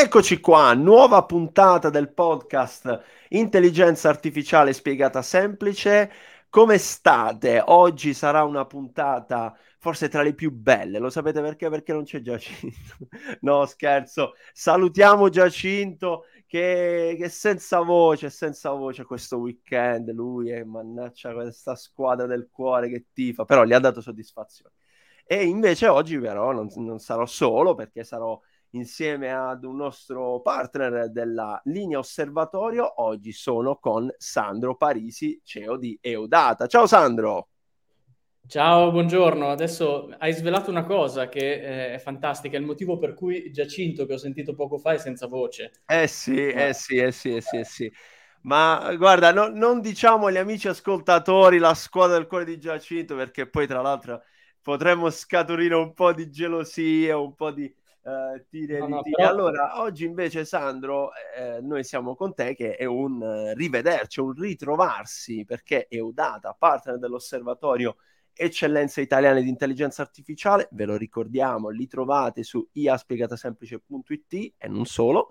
Eccoci qua, nuova puntata del podcast Intelligenza Artificiale Spiegata Semplice. Come state? Oggi sarà una puntata forse tra le più belle. Lo sapete perché? Perché non c'è Giacinto. no, scherzo. Salutiamo Giacinto che, che senza voce, senza voce questo weekend. Lui è mannaggia questa squadra del cuore che tifa, però gli ha dato soddisfazione. E invece oggi però non, non sarò solo perché sarò insieme ad un nostro partner della linea osservatorio. Oggi sono con Sandro Parisi, CEO di Eudata. Ciao Sandro! Ciao, buongiorno. Adesso hai svelato una cosa che eh, è fantastica, è il motivo per cui Giacinto, che ho sentito poco fa, è senza voce. Eh sì, eh sì, eh sì, eh sì, eh sì. Ma guarda, no, non diciamo agli amici ascoltatori la squadra del cuore di Giacinto, perché poi tra l'altro potremmo scaturire un po' di gelosia, un po' di uh, tire, no, no, però... Allora, oggi invece, Sandro, eh, noi siamo con te che è un uh, rivederci, un ritrovarsi, perché Eudata, partner dell'osservatorio Eccellenze Italiane di Intelligenza Artificiale, ve lo ricordiamo, li trovate su iaspiegatasemplice.it e non solo.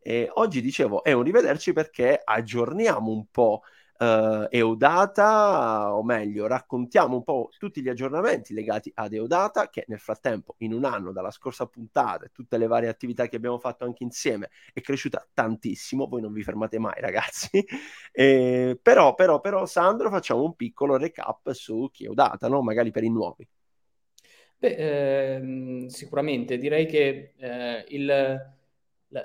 E oggi dicevo, è un rivederci perché aggiorniamo un po' uh, Eudata, o meglio, raccontiamo un po' tutti gli aggiornamenti legati ad Eudata, che nel frattempo, in un anno dalla scorsa puntata e tutte le varie attività che abbiamo fatto anche insieme, è cresciuta tantissimo. Voi non vi fermate mai, ragazzi. eh, però, però, però, Sandro, facciamo un piccolo recap su chi è Eudata, no? magari per i nuovi. Beh, ehm, sicuramente direi che eh, il, la,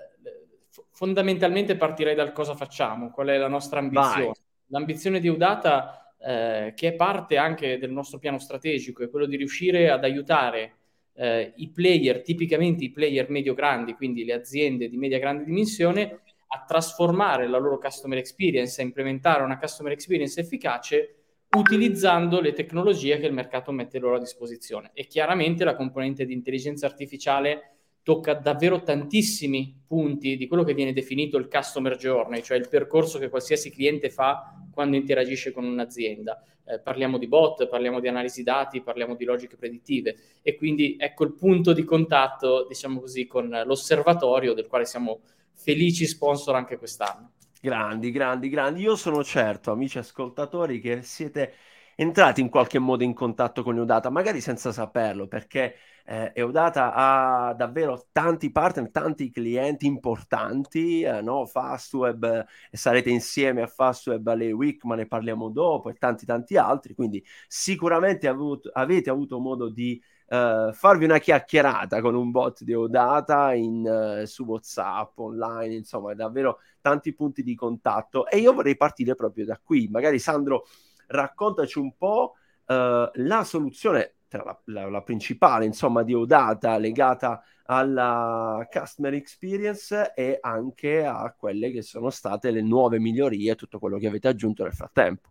fondamentalmente partirei dal cosa facciamo, qual è la nostra ambizione. Vai l'ambizione di Udata, eh, che è parte anche del nostro piano strategico, è quello di riuscire ad aiutare eh, i player, tipicamente i player medio-grandi, quindi le aziende di media-grande dimensione, a trasformare la loro customer experience, a implementare una customer experience efficace utilizzando le tecnologie che il mercato mette loro a disposizione. E chiaramente la componente di intelligenza artificiale tocca davvero tantissimi punti di quello che viene definito il customer journey, cioè il percorso che qualsiasi cliente fa quando interagisce con un'azienda. Eh, parliamo di bot, parliamo di analisi dati, parliamo di logiche predittive e quindi ecco il punto di contatto, diciamo così, con l'osservatorio del quale siamo felici sponsor anche quest'anno. Grandi, grandi, grandi. Io sono certo, amici ascoltatori, che siete entrati in qualche modo in contatto con Udata, magari senza saperlo, perché eh, Eudata ha davvero tanti partner, tanti clienti importanti, eh, no? Fastweb, eh, sarete insieme a Fastweb alle Week, ma ne parliamo dopo, e tanti tanti altri, quindi sicuramente avuto, avete avuto modo di Uh, farvi una chiacchierata con un bot di Eudata in, uh, su WhatsApp, online, insomma, davvero tanti punti di contatto. E io vorrei partire proprio da qui. Magari Sandro, raccontaci un po' uh, la soluzione la, la, la, principale, insomma, di Odata legata alla customer experience e anche a quelle che sono state le nuove migliorie, tutto quello che avete aggiunto nel frattempo.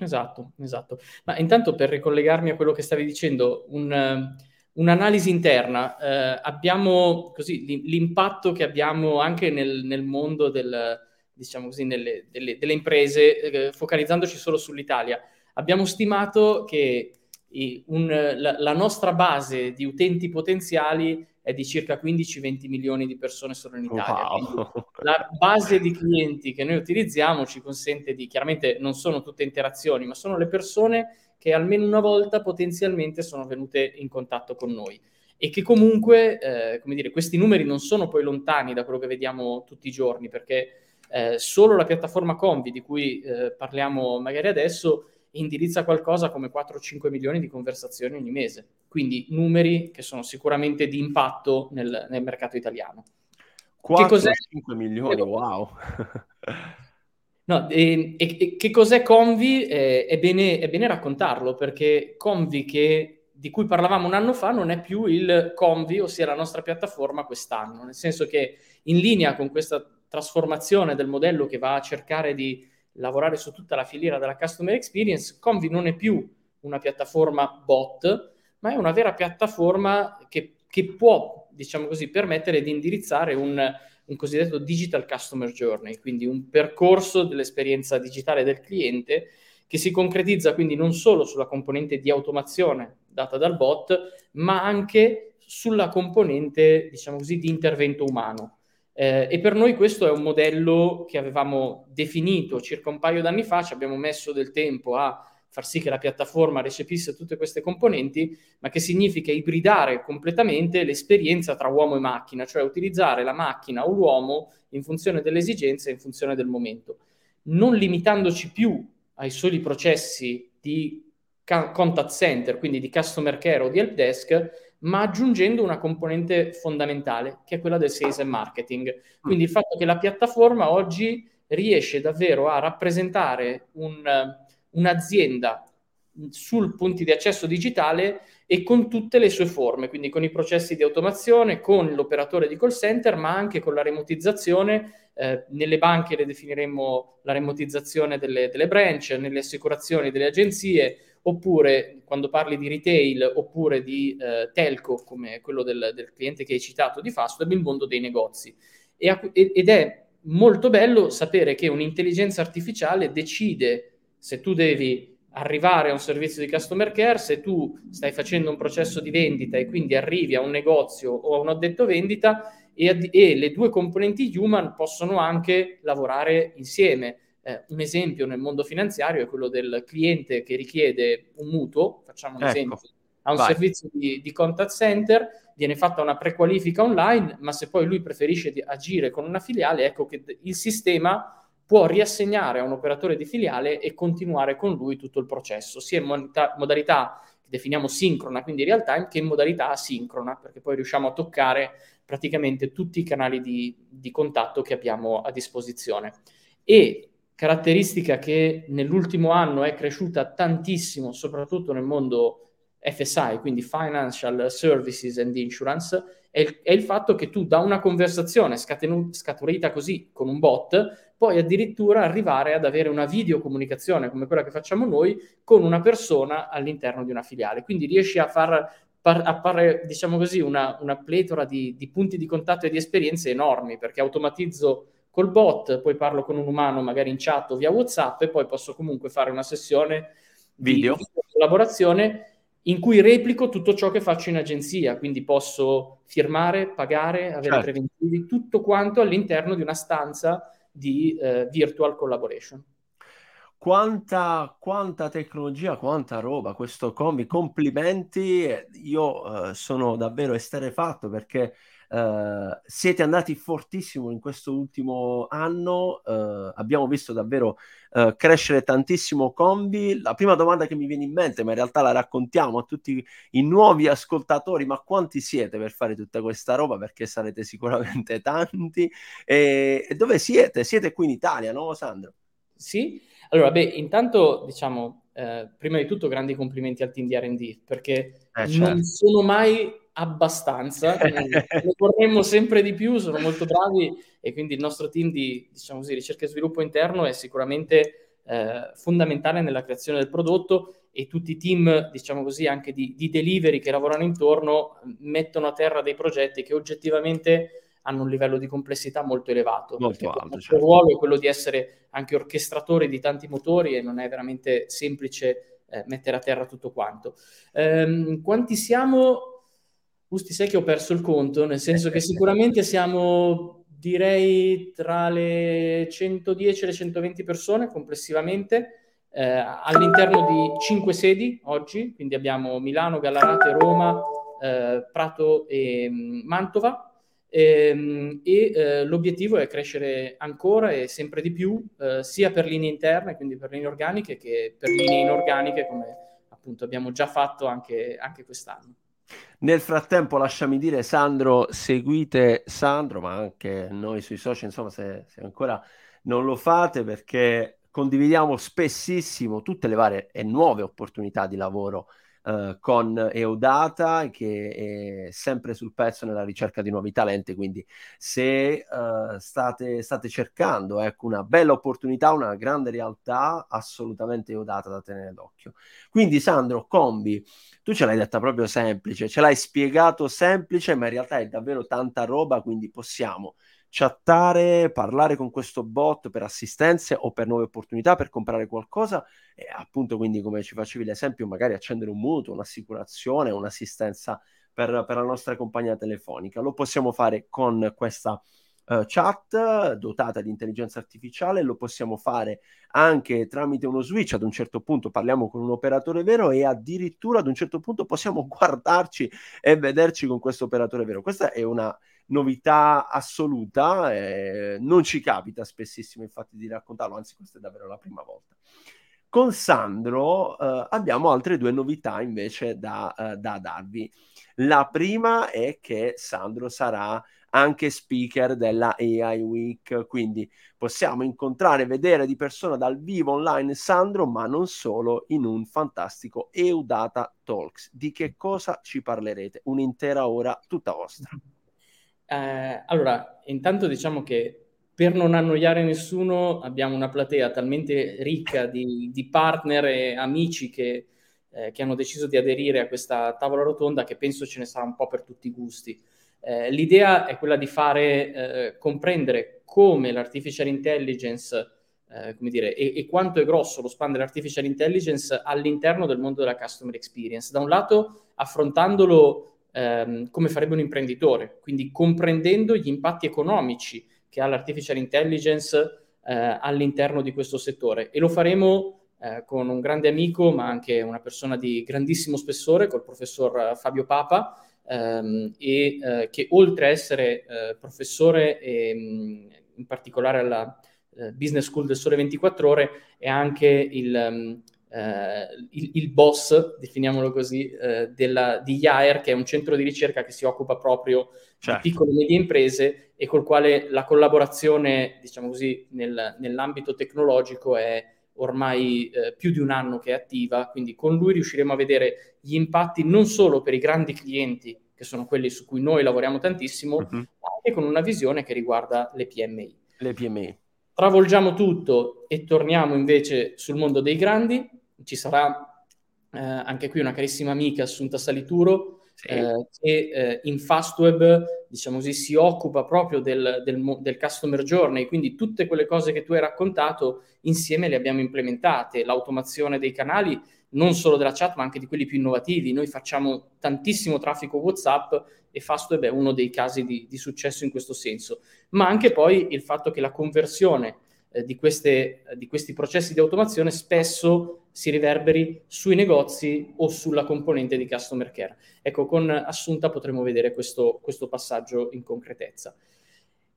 Esatto, esatto. Ma intanto per ricollegarmi a quello che stavi dicendo, un, un'analisi interna, eh, abbiamo così l'impatto che abbiamo anche nel, nel mondo del, diciamo così, nelle, delle, delle imprese, eh, focalizzandoci solo sull'Italia. Abbiamo stimato che un, la, la, nostra base di utenti potenziali è di circa 15-20 milioni di persone solo in Italia. Wow. La base di clienti che noi utilizziamo ci consente di, chiaramente non sono tutte interazioni, ma sono le persone che almeno una volta potenzialmente sono venute in contatto con noi e che comunque, eh, come dire, questi numeri non sono poi lontani da quello che vediamo tutti i giorni, perché eh, solo la piattaforma Convi di cui eh, parliamo magari adesso indirizza qualcosa come 4-5 milioni di conversazioni ogni mese. Quindi numeri che sono sicuramente di impatto nel, nel mercato italiano. 4-5 milioni, wow! no, e, e, e, che cos'è Convi? Eh, è, bene, è, bene, raccontarlo perché Convi che, di cui parlavamo un anno fa non è più il Convi, ossia la nostra piattaforma quest'anno, nel senso che in linea con questa trasformazione del modello che va a cercare di lavorare su tutta la filiera della customer experience, Convi non è più una piattaforma bot, ma è una vera piattaforma che, che può, diciamo così, permettere di indirizzare un, un cosiddetto digital customer journey, quindi un percorso dell'esperienza digitale del cliente che si concretizza quindi non solo sulla componente di automazione data dal bot, ma anche sulla componente, diciamo così, di intervento umano. Eh, e per noi questo è un modello che avevamo definito circa un paio d'anni fa, ci abbiamo messo del tempo a far sì che la piattaforma recepisse tutte queste componenti, ma che significa ibridare completamente l'esperienza tra uomo e macchina, cioè utilizzare la macchina o l'uomo in funzione delle esigenze in funzione del momento, non limitandoci più ai soli processi di contact center, quindi di customer care o di help desk, ma aggiungendo una componente fondamentale, che è quella del sales and marketing. Quindi il mm. fatto che la piattaforma oggi riesce davvero a rappresentare un, un'azienda sul punti di accesso digitale e con tutte le sue forme, quindi con i processi di automazione, con l'operatore di call center, ma anche con la remotizzazione. Eh, nelle banche le definiremmo la remotizzazione delle, delle branch, nelle assicurazioni delle agenzie, oppure quando parli di retail oppure di eh, telco come quello del, del, cliente che hai citato di Fastweb, il mondo dei negozi. E, ed è molto bello sapere che un'intelligenza artificiale decide se tu devi arrivare a un servizio di customer care, se tu stai facendo un processo di vendita e quindi arrivi a un negozio o a un addetto vendita e, e le due componenti human possono anche lavorare insieme eh, un esempio nel mondo finanziario è quello del cliente che richiede un mutuo, facciamo un ecco, esempio, a un vai. servizio di, di, contact center, viene fatta una prequalifica online, ma se poi lui preferisce agire con una filiale, ecco che il sistema può riassegnare a un operatore di filiale e continuare con lui tutto il processo, sia in modalità, modalità che definiamo sincrona, quindi real time, che in modalità asincrona, perché poi riusciamo a toccare praticamente tutti i canali di, di contatto che abbiamo a disposizione. E caratteristica che nell'ultimo anno è cresciuta tantissimo, soprattutto nel mondo FSI, quindi Financial Services and Insurance, è il, è il fatto che tu da una conversazione scatenu- scaturita così con un bot puoi addirittura arrivare ad avere una videocomunicazione come quella che facciamo noi con una persona all'interno di una filiale. Quindi riesci a far appare, diciamo così, una, una pletora di, di, punti di contatto e di esperienze enormi, perché automatizzo col bot, poi parlo con un umano magari in chat o via WhatsApp e poi posso comunque fare una sessione video di collaborazione in cui replico tutto ciò che faccio in agenzia, quindi posso firmare, pagare, avere certo. preventivi, tutto quanto all'interno di una stanza di eh, virtual collaboration. Quanta, quanta, tecnologia, quanta roba, questo combi, complimenti, io eh, sono davvero esterefatto perché Uh, siete andati fortissimo in questo ultimo anno, uh, abbiamo visto davvero uh, crescere tantissimo Combi. La prima domanda che mi viene in mente, ma in realtà la raccontiamo a tutti i nuovi ascoltatori, ma quanti siete per fare tutta questa roba? Perché sarete sicuramente tanti. E, e dove siete? Siete qui in Italia, no Sandro? Sì, allora, beh, intanto diciamo, eh, prima di tutto grandi complimenti al team di R&D, perché eh, certo. non sono mai abbastanza, ne vorremmo sempre di più, sono molto bravi e quindi il nostro team di diciamo così, ricerca e sviluppo interno è sicuramente eh, fondamentale nella creazione del prodotto e tutti i team, diciamo così, anche di, di, delivery che lavorano intorno mettono a terra dei progetti che oggettivamente hanno un livello di complessità molto elevato. Molto alto. Il certo. ruolo è quello di essere anche orchestratori di tanti motori e non è veramente semplice eh, mettere a terra tutto quanto. Ehm, quanti siamo? Gusti, sai che ho perso il conto, nel senso che sicuramente siamo, direi, tra le 110 e le 120 persone complessivamente eh, all'interno di cinque sedi oggi, quindi abbiamo Milano, Gallarate, Roma, eh, Prato e mm, Mantova. Ehm, e, eh, l'obiettivo è crescere ancora e sempre di più, eh, sia per linee interne, quindi per linee organiche, che per linee inorganiche, come appunto abbiamo già fatto anche, anche quest'anno. Nel frattempo, lasciami dire, Sandro, seguite Sandro, ma anche noi sui social, insomma, se, se ancora non lo fate, perché condividiamo spessissimo tutte le varie e nuove opportunità di lavoro Uh, con Eudata che è sempre sul pezzo nella ricerca di nuovi talenti quindi se uh, state, state, cercando ecco, una bella opportunità una grande realtà assolutamente Eudata da tenere d'occhio. Quindi Sandro Combi tu ce l'hai detta proprio semplice ce l'hai spiegato semplice ma in realtà è davvero tanta roba quindi possiamo chattare, parlare con questo bot per assistenze o per nuove opportunità, per comprare qualcosa e appunto quindi come ci facevi l'esempio magari accendere un mutuo, un'assicurazione, un'assistenza per, per la nostra compagnia telefonica. Lo possiamo fare con questa uh, chat dotata di intelligenza artificiale, lo possiamo fare anche tramite uno switch, ad un certo punto parliamo con un operatore vero e addirittura ad un certo punto possiamo guardarci e vederci con questo operatore vero. Questa è una novità assoluta, eh, non ci capita spessissimo infatti di raccontarlo, anzi questa è davvero la prima volta. Con Sandro eh, abbiamo altre due novità invece da, eh, da darvi. La prima è che Sandro sarà anche speaker della AI Week, quindi possiamo incontrare e vedere di persona dal vivo online Sandro, ma non solo in un fantastico Eudata Talks. Di che cosa ci parlerete? Un'intera ora tutta vostra. Eh, allora, intanto diciamo che per non annoiare nessuno abbiamo una platea talmente ricca di, di partner e amici che, eh, che, hanno deciso di aderire a questa tavola rotonda che penso ce ne sarà un po' per tutti i gusti. Eh, l'idea è quella di fare eh, comprendere come l'artificial intelligence, eh, come dire, e, e, quanto è grosso lo span dell'artificial intelligence all'interno del mondo della customer experience. Da un lato, affrontandolo ehm, come farebbe un imprenditore, quindi comprendendo gli impatti economici che ha l'artificial intelligence eh, all'interno di questo settore. E lo faremo eh, con un grande amico, ma anche una persona di grandissimo spessore, col professor Fabio Papa, ehm, e eh, che oltre a essere eh, professore e, mm, in particolare alla eh, Business School del Sole 24 Ore è anche il, mm, eh, il, il, boss, definiamolo così, eh, della, di IAER, che è un centro di ricerca che si occupa proprio certo. di piccole e medie imprese e col quale la collaborazione, diciamo così, nel, nell'ambito tecnologico è ormai eh, più di un anno che è attiva, quindi con lui riusciremo a vedere gli impatti non solo per i grandi clienti, che sono quelli su cui noi lavoriamo tantissimo, uh-huh. ma anche con una visione che riguarda le PMI. Le PMI. Travolgiamo tutto e torniamo invece sul mondo dei grandi. Ci sarà eh, anche qui una carissima amica, Assunta Salituro, sì. eh, che eh, in Fastweb, diciamo così, si occupa proprio del, del, del, customer journey, quindi tutte quelle cose che tu hai raccontato insieme le abbiamo implementate, l'automazione dei canali, non solo della chat, ma anche di quelli più innovativi. Noi facciamo tantissimo traffico WhatsApp e Fastweb è uno dei casi di, di successo in questo senso, ma anche poi il fatto che la conversione eh, di, queste, di questi processi di automazione spesso si riverberi sui negozi o sulla componente di customer care. Ecco, con Assunta potremo vedere questo, questo passaggio in concretezza.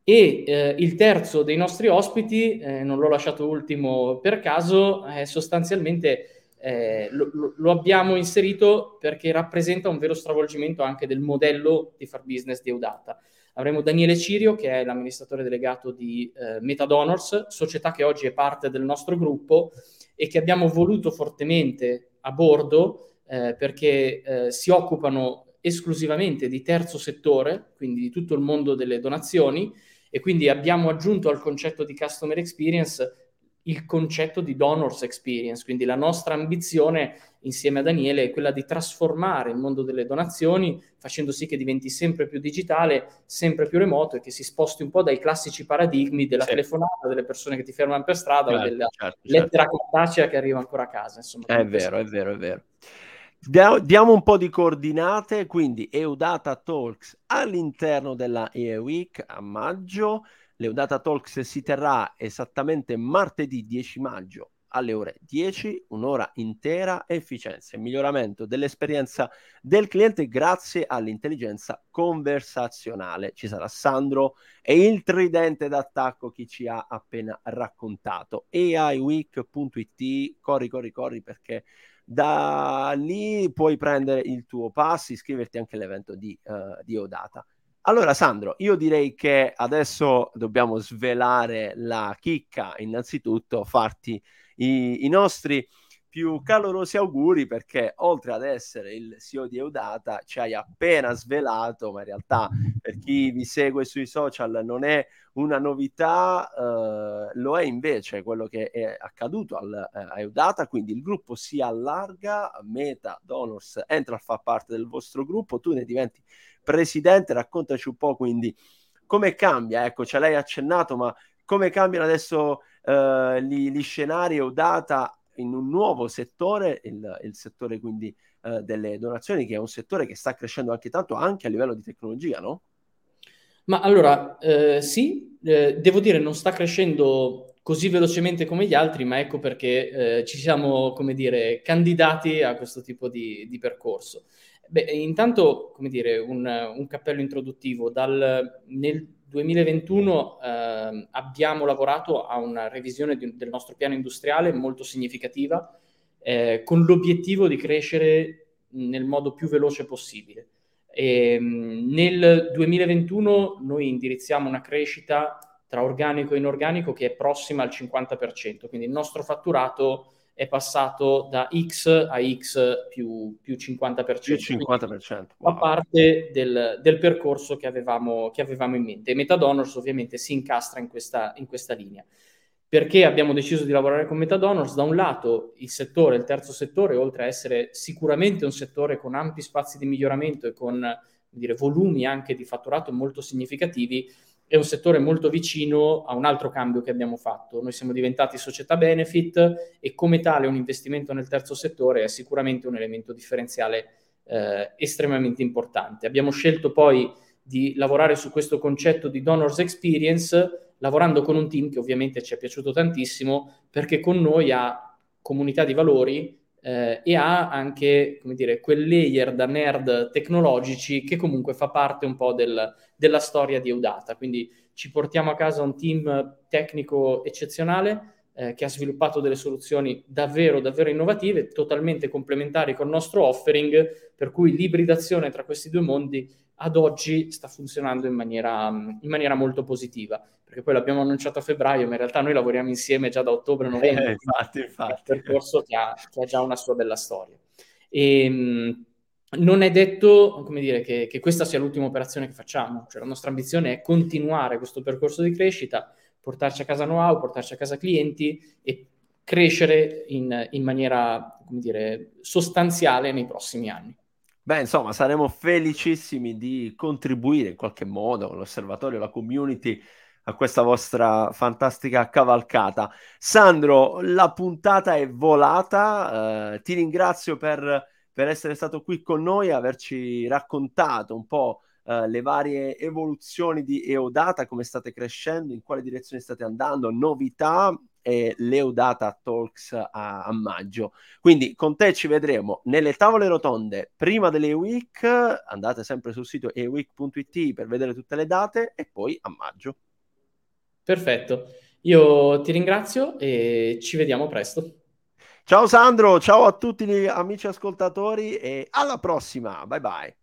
E eh, il terzo dei nostri ospiti, eh, non l'ho lasciato ultimo per caso, è sostanzialmente eh, lo, lo, abbiamo inserito perché rappresenta un vero stravolgimento anche del modello di far business di Eudata. Avremo Daniele Cirio, che è l'amministratore delegato di eh, Metadonors, società che oggi è parte del nostro gruppo e che abbiamo voluto fortemente a bordo eh, perché eh, si occupano esclusivamente di terzo settore, quindi di tutto il mondo delle donazioni, e quindi abbiamo aggiunto al concetto di customer experience il concetto di donors experience, quindi la nostra ambizione insieme a Daniele è quella di trasformare il mondo delle donazioni facendo sì che diventi sempre più digitale, sempre più remoto e che si sposti un po' dai classici paradigmi della sì. telefonata, delle persone che ti fermano per strada certo, o della certo, certo. lettera cartacea che arriva ancora a casa. Insomma, è vero, è vero, è vero. Diamo un po' di coordinate, quindi Eudata Talks all'interno della EE Week a maggio, Leudata Talks si terrà esattamente martedì 10 maggio alle ore 10, un'ora intera, efficienza e miglioramento dell'esperienza del cliente grazie all'intelligenza conversazionale. Ci sarà Sandro e il tridente d'attacco che ci ha appena raccontato. AIweek.it, corri, corri, corri perché da lì puoi prendere il tuo pass, iscriverti anche all'evento di, uh, di Odata. Allora, Sandro, io direi che adesso dobbiamo svelare la chicca, innanzitutto farti i, i nostri più calorosi auguri perché oltre ad essere il CEO di Eudata ci hai appena svelato, ma in realtà per chi vi segue sui social non è una novità, eh, lo è invece quello che è accaduto al, eh, a Eudata, quindi il gruppo si allarga, Meta Donors entra a far parte del vostro gruppo, tu ne diventi presidente, raccontaci un po' quindi come cambia, ecco, ce l'hai accennato, ma come cambiano adesso eh, gli, gli scenari Eudata in un nuovo settore, il, il settore quindi eh, delle donazioni, che è un settore che sta crescendo anche tanto anche a livello di tecnologia, no? Ma allora, eh, sì, eh, devo dire non sta crescendo così velocemente come gli altri, ma ecco perché eh, ci siamo, come dire, candidati a questo tipo di, di percorso. Beh, intanto, come dire, un, un cappello introduttivo. Dal, nel 2021 eh, abbiamo lavorato a una revisione di, del nostro piano industriale molto significativa, eh, con l'obiettivo di crescere nel modo più veloce possibile. E, ehm, nel 2021 noi indirizziamo una crescita tra organico e inorganico che è prossima al 50%, quindi il nostro fatturato è passato da X a X più, più 50%. Più 50%. Wow. Fa parte del, del percorso che avevamo, che avevamo, in mente. E Metadonors ovviamente si incastra in questa, in questa linea. Perché abbiamo deciso di lavorare con Metadonors? Da un lato il settore, il terzo settore, oltre a essere sicuramente un settore con ampi spazi di miglioramento e con dire, volumi anche di fatturato molto significativi, è un settore molto vicino a un altro cambio che abbiamo fatto. Noi siamo diventati società benefit e come tale un investimento nel terzo settore è sicuramente un elemento differenziale eh, estremamente importante. Abbiamo scelto poi di lavorare su questo concetto di donors experience lavorando con un team che ovviamente ci è piaciuto tantissimo perché con noi ha comunità di valori eh, e ha anche, come dire, quel layer da nerd tecnologici che comunque fa parte un po' del, della storia di Eudata. Quindi ci portiamo a casa un team tecnico eccezionale eh, che ha sviluppato delle soluzioni davvero, davvero innovative, totalmente complementari con il nostro offering, per cui l'ibridazione tra questi due mondi ad oggi sta funzionando in maniera, in maniera molto positiva perché poi l'abbiamo annunciato a febbraio, ma in realtà noi lavoriamo insieme già da ottobre-novembre. Eh, infatti, infatti. Un percorso che ha, che ha, già una sua bella storia. E, ehm, non è detto, come dire, che, che, questa sia l'ultima operazione che facciamo. Cioè, la nostra ambizione è continuare questo percorso di crescita, portarci a casa know-how, portarci a casa clienti e crescere in, in maniera, come dire, sostanziale nei prossimi anni. Beh, insomma, saremo felicissimi di contribuire in qualche modo con l'osservatorio, la community a questa vostra fantastica cavalcata. Sandro, la puntata è volata, eh, ti ringrazio per, per, essere stato qui con noi, averci raccontato un po' eh, le varie evoluzioni di Eodata, come state crescendo, in quale direzione state andando, novità e l'Eudata Talks a, a, maggio. Quindi con te ci vedremo nelle tavole rotonde prima delle week, andate sempre sul sito eweek.it per vedere tutte le date e poi a maggio. Perfetto, io ti ringrazio e ci vediamo presto. Ciao Sandro, ciao a tutti gli amici ascoltatori e alla prossima, bye bye.